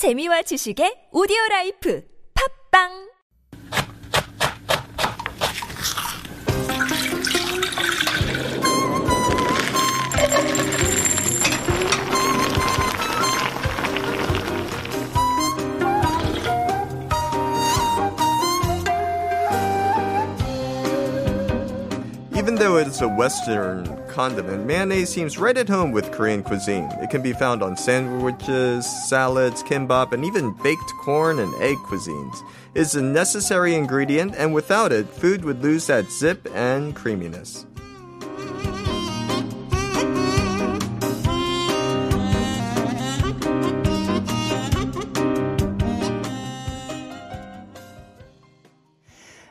재미와 지식의 오디오 라이프 팝빵 Even though it's a Western condiment, mayonnaise seems right at home with Korean cuisine. It can be found on sandwiches, salads, kimbap, and even baked corn and egg cuisines. It's a necessary ingredient, and without it, food would lose that zip and creaminess.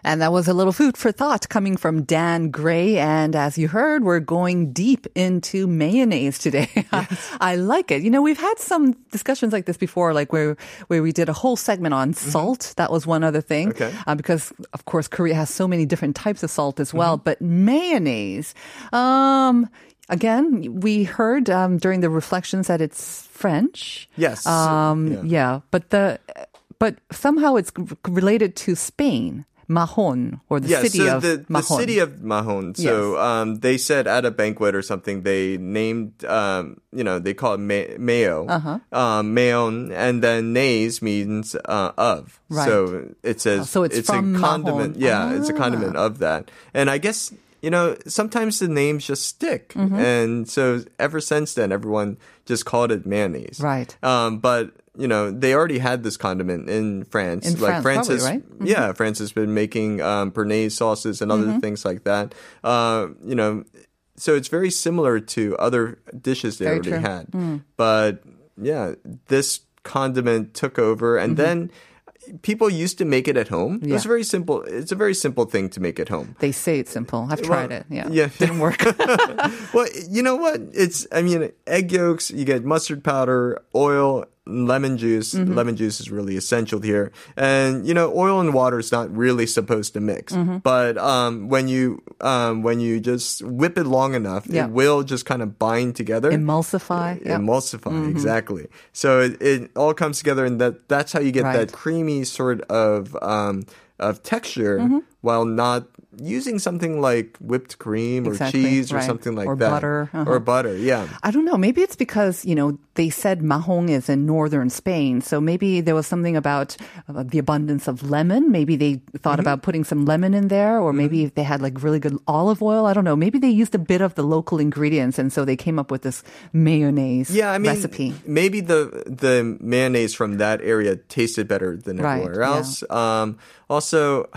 And that was a little food for thought coming from Dan Gray. And as you heard, we're going deep into mayonnaise today. I like it. You know, we've had some discussions like this before, like where, where we did a whole segment on salt. That was one other thing. Okay. Uh, because of course, Korea has so many different types of salt as well. But mayonnaise, um, Again, we heard um, during the reflections that it's French. Yes. Um, Yeah. yeah. but the but somehow it's related to Spain, Mahon, or the yeah, city so of the, the Mahon. city of Mahon. So Yes. um, they said at a banquet or something, they named, um, you know, they call it ma- mayo, Uh-huh. um, mayon, and then nays means uh, of. Right. So it says Oh, so it's from a condiment. Mahon. Yeah, it's a condiment Ah. of that. And I guess you know sometimes the names just stick, Mm-hmm. and so ever since then, everyone just called it mayonnaise. Right. Um, but you know, they already had this condiment in France. In like France, probably, has, right? Mm-hmm. yeah, France has been making um, béarnaise sauces and other things like that. Uh, you know, so it's very similar to other dishes they Very already true. Mm. had. But yeah, this condiment took over, and Mm-hmm. then people used to make it at home. It was very simple. It's a very simple thing to make at home. They say it's simple. I've tried Well, it. Yeah, yeah. didn't work. well, you know what? It's I mean, egg yolks. You get mustard powder, oil, lemon juice. Mm-hmm. Lemon juice is really essential here. And you know, oil and water is not really supposed to mix. Mm-hmm. But um, when you um, when you just whip it long enough, Yeah. it will just kind of bind together. Emulsify. Mm-hmm. Emulsify exactly. So it, it all comes together, and that that's how you get Right. that creamy sort of um, of texture Mm-hmm. while not using something like whipped cream or Exactly, cheese or right. something like Or that butter, uh-huh. or butter. Yeah. I don't know. Maybe it's because, you know, they said Mahon is in northern Spain. So maybe there was something about uh, the abundance of lemon. Maybe they thought Mm-hmm. about putting some lemon in there, or maybe they had like really good olive oil. I don't know. Maybe they used a bit of the local ingredients. And so they came up with this mayonnaise Yeah, I mean, recipe. maybe the the mayonnaise from that area tasted better than Right, everywhere yeah. else. Um, also,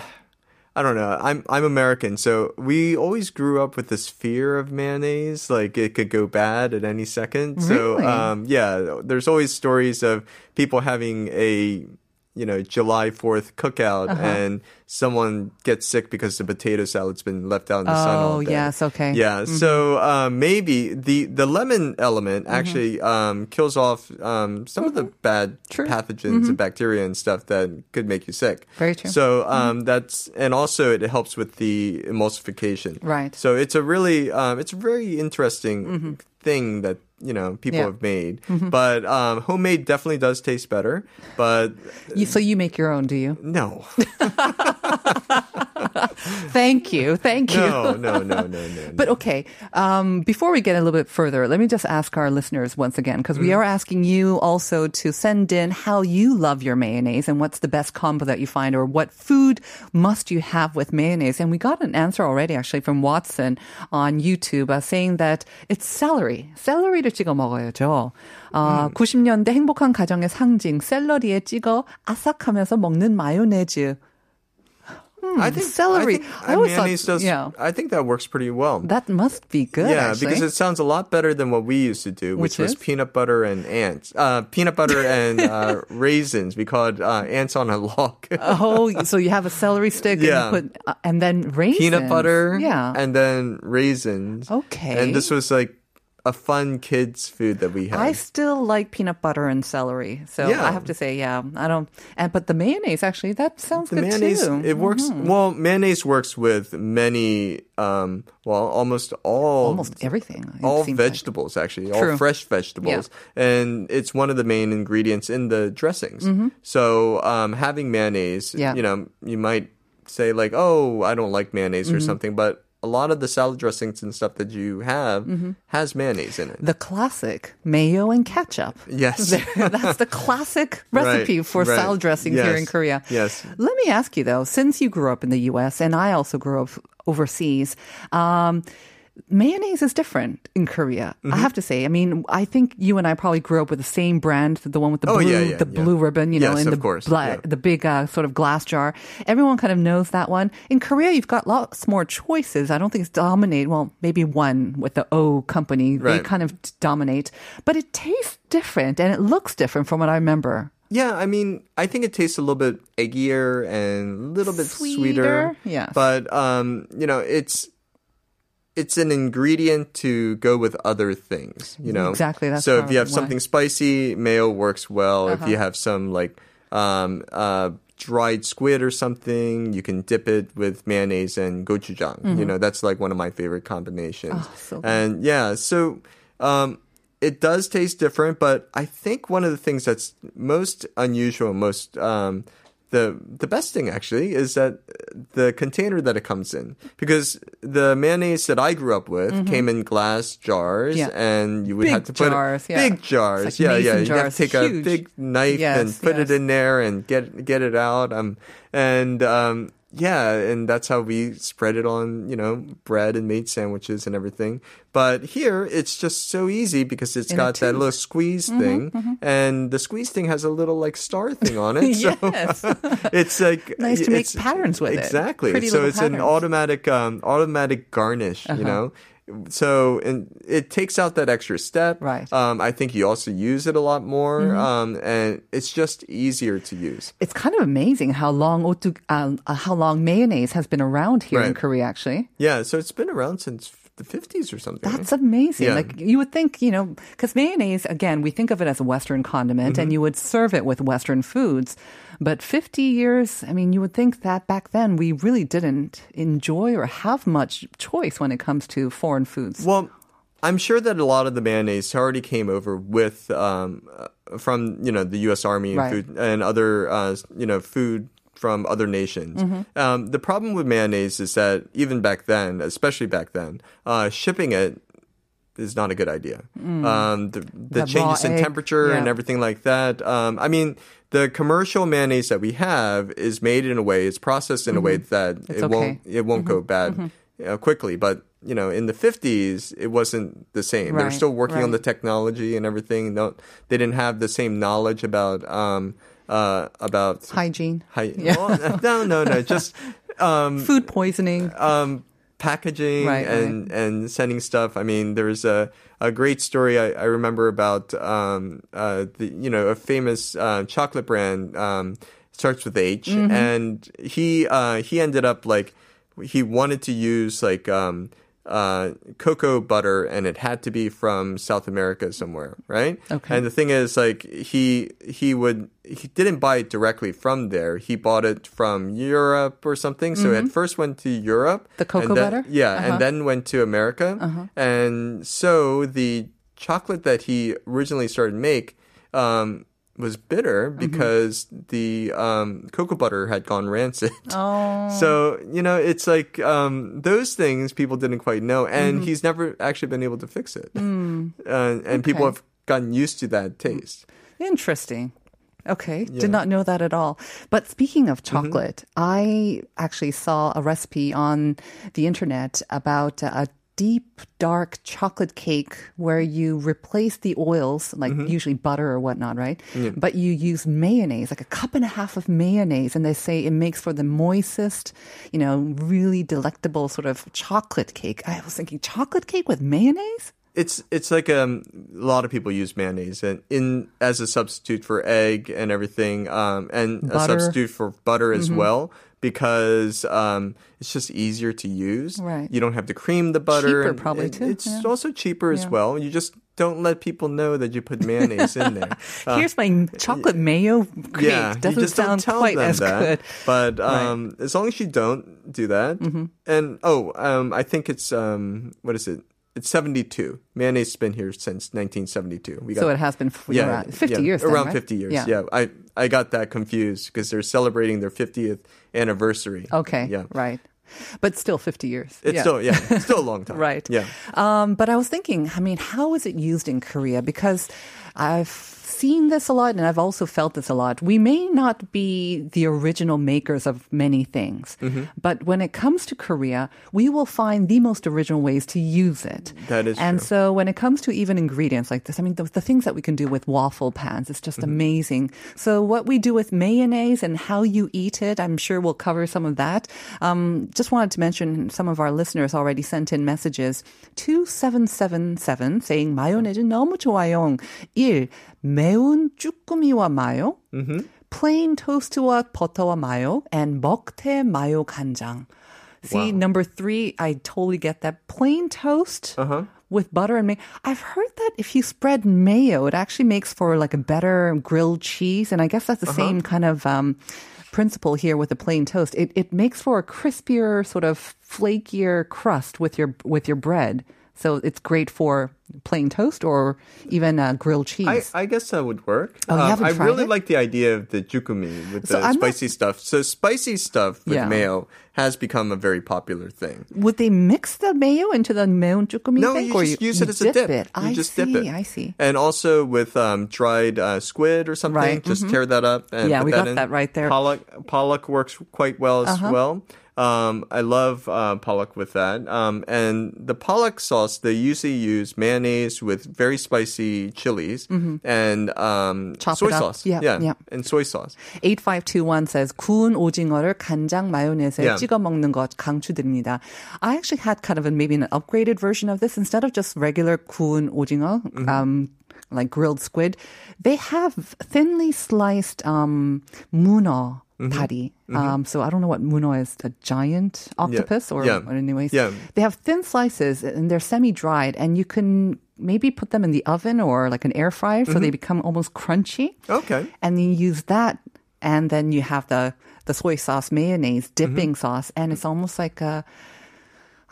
I don't know. I'm I'm American, so we always grew up with this fear of mayonnaise, like it could go bad at any second. So, um, yeah, there's always stories of people having a you know July Fourth cookout Uh-huh. and someone gets sick because the potato salad's been left out in the sun all Oh, yes, okay. Yeah, so um, maybe the the lemon element Mm-hmm. actually um, kills off um, some of the bad True. pathogens and bacteria and stuff that could make you sick. Mm-hmm. Very true. So um, that's and also it helps with the emulsification. Right. So it's a really um, it's a very interesting thing that you know people Mm-hmm. Yeah. Mm-hmm. have made. But um, homemade definitely does taste better. But You, so you make your own, do you? no, Thank you. Thank you. no, no, no, no, no. But okay, um, before we get a little bit further, let me just ask our listeners once again, because we are asking you also to send in how you love your mayonnaise and what's the best combo that you find, or what food must you have with mayonnaise. And we got an answer already, actually, from Watson on YouTube, uh, saying that it's celery. 샐러리를 찍어 먹어야죠. 어, 90년대 행복한 가정의 상징, 샐러리에 찍어 아삭하면서 먹는 마요네즈. I think celery. I, think, I always thought- does. yeah. I think that works pretty well. That must be good, yeah, actually. because it sounds a lot better than what we used to do, which, Which was is? peanut butter and ants. Uh, peanut butter and uh, raisins. We called uh, ants on a log. Oh, so you have a celery stick Yeah. and you put uh, and then raisins. peanut butter, Yeah. and then raisins. Okay. And this was like, a fun kids food that we have. I still like peanut butter and celery. So Yeah. I have to say, yeah, I don't. And but the mayonnaise actually that sounds the good mayonnaise too. it works Mhm. well mayonnaise works with many um well almost all almost everything. all seems like. vegetables actually all fresh vegetables and it's one of the main ingredients in the dressings so um having mayonnaise Mm-hmm. Yeah. you know you might say like oh i don't like mayonnaise Mm-hmm. or something but a lot of the salad dressings and stuff that you have Mm-hmm. has mayonnaise in it The classic mayo and ketchup. yes That's the classic recipe Right, for right. salad dressing here in Korea. yes. Let me ask you though, since you grew up in the U.S. and I also grew up overseas, um, mayonnaise is different in Korea. Mm-hmm. I have to say. I mean, I think you and I probably grew up with the same brand, the one with the Oh, blue, yeah, yeah, the yeah. blue ribbon, you know, in the course, bla- yeah. the big uh, sort of glass jar. Everyone kind of knows that one. In Korea, you've got lots more choices. I don't think it's dominate. Well, maybe one with the O company. They kind of dominate, but it tastes different and it looks different from what I remember. Yeah, I mean, I think it tastes a little bit eggier and a little bit Sweeter, sweeter. yes. But um, you know, it's it's an ingredient to go with other things, you know. Exactly, that's So if you have why. something spicy, mayo works well. If Uh-huh. you have some like um uh dried squid or something, you can dip it with mayonnaise and gochujang. You know, that's like one of my favorite combinations. Mm-hmm. Oh, so and yeah, so um it does taste different, but I think one of the things that's most unusual, most um, the the best thing actually is that the container that it comes in because the mayonnaise that I grew up with came in glass jars Mm-hmm. Yeah. and you would Big have to put jars, it, yeah. big jars like yeah yeah you have to take a big knife Yes, and put yes. it in there and get get it out um and um yeah, and that's how we spread it on, you know, bread and made sandwiches and everything. But here, it's just so easy because it's In got that little squeeze thing, and the squeeze thing has a little like star thing on it. So Yes. it's like Nice to make patterns with it. Exactly. So it's an patterns. Uh-huh. automatic, um, automatic garnish. You know. So and it takes out that extra step. Right. Um, I think you also use it a lot more, Mm-hmm. um, and it's just easier to use. It's kind of amazing how long otu, uh, uh, how long mayonnaise has been around here in Korea. Actually, Yeah. So it's been around since the 50s or something. that's amazing. Yeah. Like you would think, you know, because mayonnaise again, we think of it as a Western condiment, Mm-hmm. and you would serve it with Western foods. But 50 years, I mean, you would think that back then we really didn't enjoy or have much choice when it comes to foreign foods. Well, I'm sure that a lot of the mayonnaise already came over with um, uh, from you know the U.S. Army and Right. food and other uh, you know food from other nations. Mm-hmm. Um, the problem with mayonnaise is that even back then, especially back then, uh, shipping it is not a good idea. Um, the the The changes in egg, temperature and everything like that. Um, I mean. The commercial mayonnaise that we have is made in a way, it's processed in a way that Mm-hmm. It's it won't. Mm-hmm. it won't go bad uh, quickly. But you know, in the 50s, it wasn't the same. They were Right, still working on the technology and everything. No, they didn't have the same knowledge about um uh about Hygiene, hy- Yeah. well, no no no just um food poisoning. Packaging Right, and and sending stuff. I mean, there's a a great story I, I remember about um uh the you know a famous uh, chocolate brand um starts with H Mm-hmm. and he uh he ended up like he wanted to use like um uh cocoa butter and it had to be from South America somewhere, right? Okay. And the thing is like he he would he didn't buy it directly from there. He bought it from Europe or something. So it first went to Europe. Mm-hmm. The cocoa and then- butter? Yeah, Uh-huh. and then went to America. And so the chocolate that he originally started make um, was bitter Mm-hmm. because the um, cocoa butter had gone rancid. Oh. So, you know, it's like um, those things people didn't quite know. And Mm-hmm. he's never actually been able to fix it. Uh, and people Mm. Have gotten used to that taste. Interesting. Okay, Yeah. did not know that at all. But speaking of Mm-hmm. chocolate, I actually saw a recipe on the internet about a deep dark chocolate cake where you replace the oils, like Mm-hmm. usually butter or whatnot, right? But you use mayonnaise, like a cup and a half of mayonnaise, and they say it makes for the moistest, you know, really delectable sort of chocolate cake. I was thinking, chocolate cake with mayonnaise? It's it's like um, a lot of people use mayonnaise and in as a substitute for egg and everything, um, and a substitute for butter as well because um, it's just easier to use. Right. You don't have to cream the butter. Cheaper probably, too, It's yeah. also cheaper as Yeah. well. You just don't let people know that you put mayonnaise in there. Uh, Here's my chocolate mayo. Great. yeah, Doesn't sound don't tell quite them as that. good. But um, as long as you don't do that, Mm-hmm. and oh, um, I think it's um, what is it? It's seventy two. Mayonnaise has been here since nineteen seventy two. We So it has been f- around 50 yeah, years. then, around right? fifty years. Yeah. I I got that confused because they're celebrating their fiftieth anniversary. Okay. yeah, Right. But still 50 years. it's yeah. still yeah, still a long time. Right. Yeah. Um, but I was thinking, I mean, how is it used in Korea? Because I've seen this a lot and I've also felt this a lot. We may not be the original makers of many things, Mm-hmm. but when it comes to Korea, we will find the most original ways to use it. That is And true. so when it comes to even ingredients like this, I mean, the, the things that we can do with waffle pans, it's just Mm-hmm. amazing. So what we do with mayonnaise and how you eat it, I'm sure we'll cover some of that. Um, just wanted to mention some of our listeners already sent in messages. 2777 saying 마요네즈 너무 좋아요. 1. 매운 쭈꾸미와 마요. Plain toast와 버터와 마요. And 먹태 마요 간장. See, Wow. number three, I totally get that. Plain toast with butter and mayo. I've heard that if you spread mayo, it actually makes for like a better grilled cheese. And I guess that's the same kind of um, principle here with the plain toast. It it makes for a crispier, sort of flakier crust with your with your bread. So it's great for plain toast or even uh, grilled cheese. I, I, guess that would work. Oh, you um, haven't tried I really it? like the idea of the jukumi with so the I'm spicy not... stuff. So spicy stuff with yeah. mayo has become a very popular thing. Would they mix the mayo into the mayo jukumi? No, thing, you or just you, use it as a dip. It. You I just see, dip it. I see. And also with um, dried uh, squid or something, right. just mm-hmm. tear that up. And yeah, we got in. that right there. Pollock, pollock works quite well as uh-huh. well. Um, I love uh, pollock with that. Um, and the pollock sauce, they usually use mayonnaise with very spicy chilies and um, Mm-hmm. Chop soy it up. sauce. Yeah, yeah. and soy sauce. 8521 says 구운 오징어를 간장 마요네즈에 Yeah. 찍어 먹는 것 강추드립니다. I actually had kind of a, maybe an upgraded version of this instead of just regular 구운 오징어, Mm-hmm. um, like grilled squid. They have thinly sliced um, 문어 mm-hmm. patty. Mm-hmm. Um, so I don't know what muno is, a giant octopus yeah. or, yeah. or anyways. Yeah. They have thin slices and they're semi-dried and you can maybe put them in the oven or like an air fryer so mm-hmm. they become almost crunchy. Okay. And you use that and then you have the the soy sauce mayonnaise mm-hmm. dipping sauce and it's mm-hmm. almost like a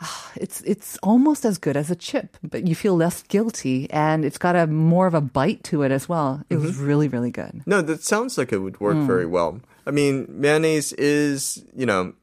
ah, it's it's almost as good as a chip, but you feel less guilty, and it's got a more of a bite to it as well. It mm-hmm. was really really good. No, that sounds like it would work mm. very well. I mean, mayonnaise is, you know,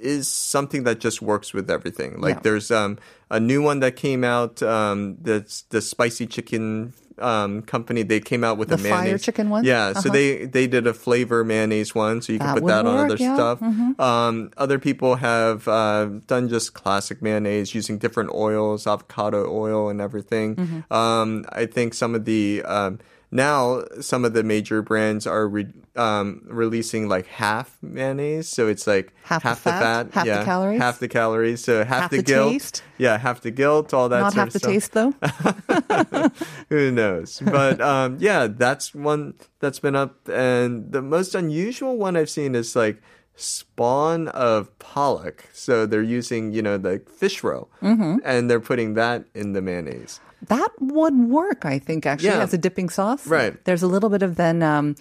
is something that just works with everything. Like Yeah. there's um a new one that came out um that's the spicy chicken um company they came out with The a fire mayonnaise chicken one? yeah so Uh-huh. they they did a flavor mayonnaise one so you can put that on other yeah. stuff Mm-hmm. um other people have uh, done just classic mayonnaise using different oils avocado oil and everything Mm-hmm. um i think some of the um now some of the major brands are re- um, releasing like half mayonnaise, so it's like Half the the fat, fat, half the calories? half the calories, so half, Half the guilt, taste? yeah, half the guilt, all that. not half the stuff. taste though Who knows? But um, yeah, that's one that's been up, and the most unusual one I've seen is like spawn of pollock. So they're using you know the fish roe, Mm-hmm. and they're putting that in the mayonnaise. that would work i think actually Yeah. as a dipping sauce Right. there's a little bit of then um,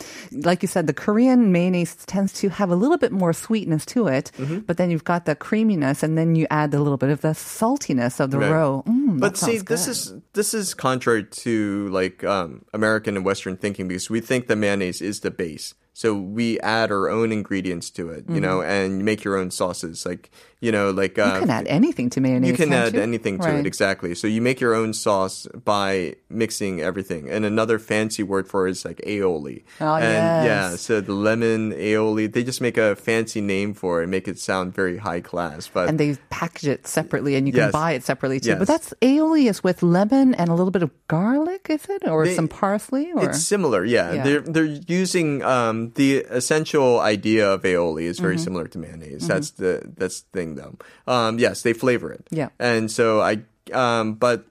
like you said the korean mayonnaise tends to have a little bit more sweetness to it Mm-hmm. but then you've got the creaminess and then you add a little bit of the saltiness of the Right. roe mm, but see, this is this is contrary to like um, American and Western thinking because we think the mayonnaise is the base. So we add our own ingredients to it, you know, mm-hmm. and you make your own sauces. Like you know, like Mm-hmm. you uh, can add anything to mayonnaise you can add you? anything to Right. it exactly. So you make your own sauce by mixing everything. And another fancy word for it is like aioli. Oh, and yeah, so the lemon aioli, they just make a fancy name for it, and make it sound very high class. But and they package it separately and you can buy it separately too. But that's aioli is with lemon and a little bit of garlic, is it? Or They- some parsley or It's similar, yeah. Yeah. They're they're using um, the essential idea of aioli is Mm-hmm. very similar to mayonnaise. That's the that's the thing though. Um, yes, they flavor it. Yeah. and so I um, but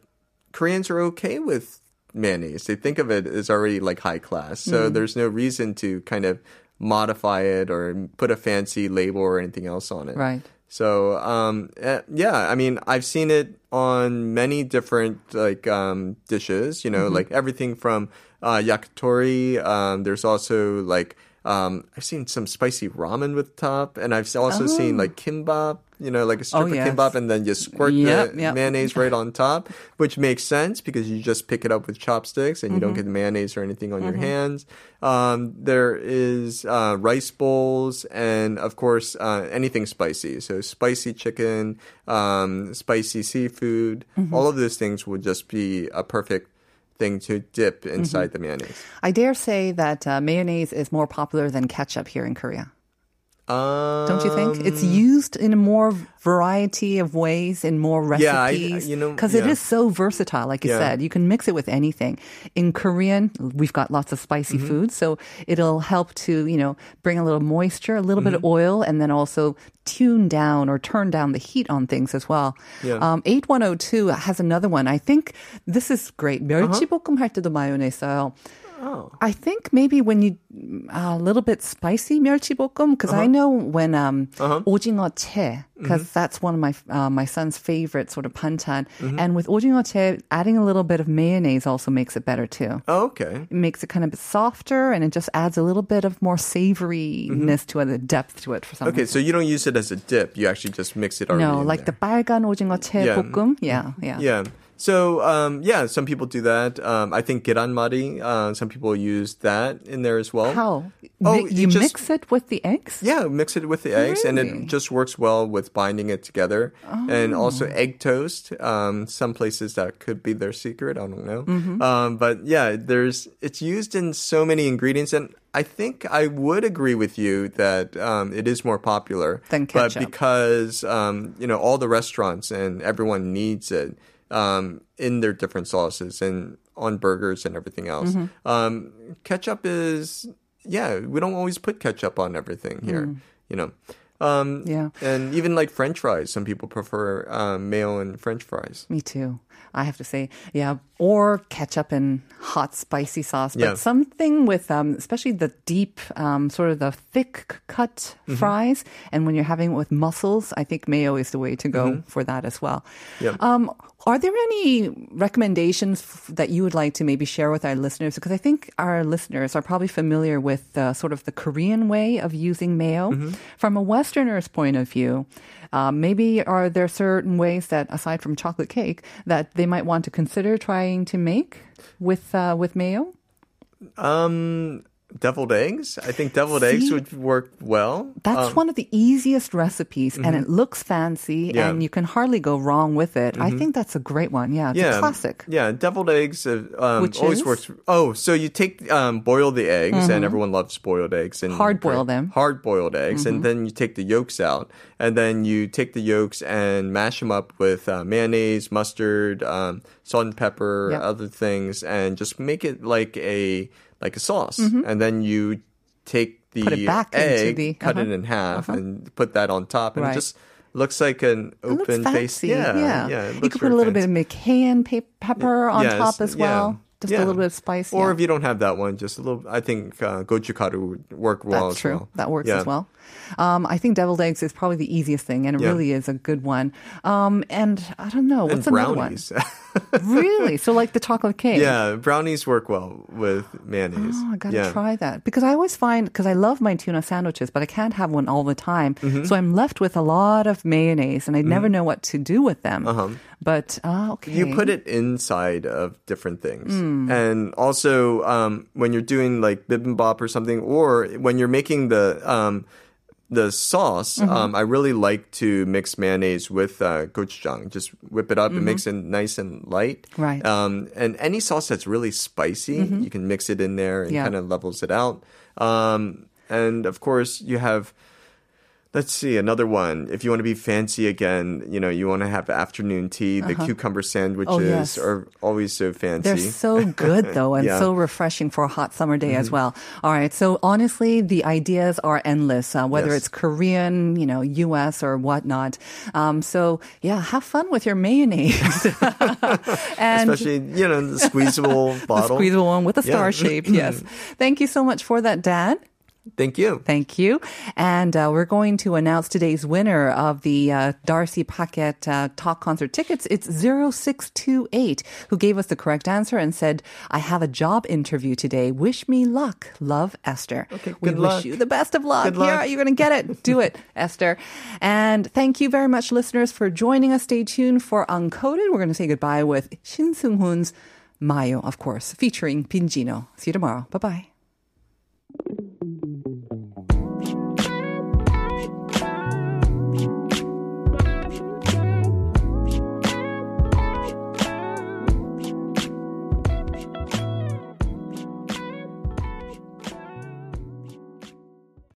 Koreans are okay with mayonnaise. They think of it as already like high class. So Mm. there's no reason to kind of modify it or put a fancy label or anything else on it. Right. So um, eh, yeah, I mean, I've seen it on many different like um, dishes. You know, Mm-hmm. like everything from uh, yakitori. Um, there's also like um, I've seen some spicy ramen with top, and I've also seen like kimbap. You know, like a strip Oh, of yes. kimbap, and then you squirt Yep, the yep. mayonnaise right on top, which makes sense because you just pick it up with chopsticks and you don't get the mayonnaise or anything on your hands. Um, there is uh, rice bowls and of course uh, anything spicy. So spicy chicken, um, spicy seafood. All of those things would just be a perfect thing to dip inside the mayonnaise. I dare say that uh, mayonnaise is more popular than ketchup here in Korea. Um, Don't you think? It's used in a more variety of ways, in more Yeah, I- recipes. you know, because it yeah. is so versatile. Like you Yeah. said, you can mix it with anything. In Korean, we've got lots of spicy Mm-hmm. food, so it'll help to you know bring a little moisture, a little bit Mm-hmm. of oil, and then also tune down or turn down the heat on things as well. Yeah. Um, 8102 has another one. I think this is great. 멸치볶음 할 때도 마요네즈 써요. Oh. I think maybe when you a little bit spicy 멸치볶음 because uh-huh. I know when um uh-huh. 오징어 because mm-hmm. that's one of my uh, my son's favorite sort of banchan mm-hmm. and with 오징어 adding a little bit of mayonnaise also makes it better too. Oh, okay. It makes it kind of softer and it just adds a little bit of more savouriness mm-hmm. to it, the depth to it for some Okay, reason. so you don't use it as a dip. You actually just mix it already. No, like there. the 빨간 오징어 채 mm-hmm. yeah. Yeah, yeah. Yeah. So um, yeah, some people do that. Um, I think geranmari, uh, some people use that in there as well. How? Oh, Mi- you you just- mix it with the eggs? Yeah, mix it with the eggs, and it just works well with binding it together. And also Oh. egg toast. Um, some places that could be their secret. I don't know. Mm-hmm. Um, but yeah, there's it's used in so many ingredients, and I think I would agree with you that um, it is more popular Than But because um, you know all the restaurants and everyone needs it um, in their different sauces and on burgers and everything else. Mm-hmm. Um, ketchup is yeah, we don't always put ketchup on everything here, you know. Um, Mm. Yeah. and even like French fries, some people prefer um, mayo and French fries. Me too. I have to say, yeah, or ketchup and hot spicy sauce, but Yeah. something with, um, especially the deep, um, sort of the thick cut Mm-hmm. fries, and when you're having it with mussels, I think mayo is the way to go for that as well. Mm-hmm. Yeah. Um, are there any recommendations f- that you would like to maybe share with our listeners? Because I think our listeners are probably familiar with uh, sort of the Korean way of using mayo. Mm-hmm. From a Westerner's point of view, uh, maybe are there certain ways that, aside from chocolate cake, that they might want to consider trying to make with uh, with mayo? Um, deviled eggs. I think deviled eggs would work well. That's one of the easiest recipes, and it looks fancy, Um, mm-hmm. Yeah. Mm-hmm. and you can hardly go wrong with it. I think that's a great one. Yeah, it's yeah, a classic. Yeah, deviled eggs uh, um, Which always is? Mm-hmm. works. Oh, so you take um, boil the eggs, and everyone loves boiled eggs. And Hard boil them. Mm-hmm. Hard boiled eggs, and then you take the yolks out, and then you take the yolks and mash them up with uh, mayonnaise, mustard, um, salt and pepper, Yep. other things, and just make it like a like a sauce. And then you take the Mm-hmm. Put it back into egg, the- cut it uh-huh. in half, and put that on top, and Right. it just looks like an open face. Yeah, yeah. yeah. you could put a little fancy. bit of cayenne pe- pepper on Yes, top as yeah, well. Just yeah. a little bit of spice. Or if you don't have that one, just a little. I think uh, gochugaru would work well That's true. well. That works as well. Um, I think deviled eggs is probably the easiest thing, and it Yeah. really is a good one. Um, and I don't know And what's another one. really? So like the chocolate cake. yeah, brownies work well with mayonnaise. Oh, I gotta yeah. try that because I always find because I love my tuna sandwiches, but I can't have one all the time. Mm-hmm. So I'm left with a lot of mayonnaise, and I never know what to do with them. Uh-huh. But ah, okay, You put it inside of different things. Hmm. And also, um, when you're doing like bibimbap or something, or when you're making the um, the sauce, Mm-hmm. um, I really like to mix mayonnaise with uh, gochujang. Just whip it up. It makes it nice and light. Mm-hmm. Right. Mm-hmm. Um, and any sauce that's really spicy, you can mix it in there and Yeah. kind of levels it out. Um, and of course, you have Let's see another one. If you want to be fancy again, you know, you want to have afternoon tea. The cucumber sandwiches Uh-huh. Oh, yes. are always so fancy. They're so good though and Yeah. so refreshing for a hot summer day as well. All right. So honestly, the ideas are endless, uh, whether Yes. it's Korean, you know, US or whatnot. Um, so yeah, have fun with your mayonnaise. and Especially, you know, the squeezable the bottle. squeezable one with a star Yeah. shape. Yes. Thank you so much for that, Dad. Thank you. Thank you. And uh, we're going to announce today's winner of the uh, Darcy Paquet uh, Talk Concert tickets. It's 0628 who gave us the correct answer and said, I have a job interview today. Wish me luck. Love, Esther. Okay, we wish luck. you the best of luck. Good luck. Yeah, you're going to get it. Do it, Esther. And thank you very much, listeners, for joining us. Stay tuned for Uncoded. We're going to say goodbye with Shin Sung Hoon's Mayo, of course, featuring Pinjino. See you tomorrow. Bye-bye.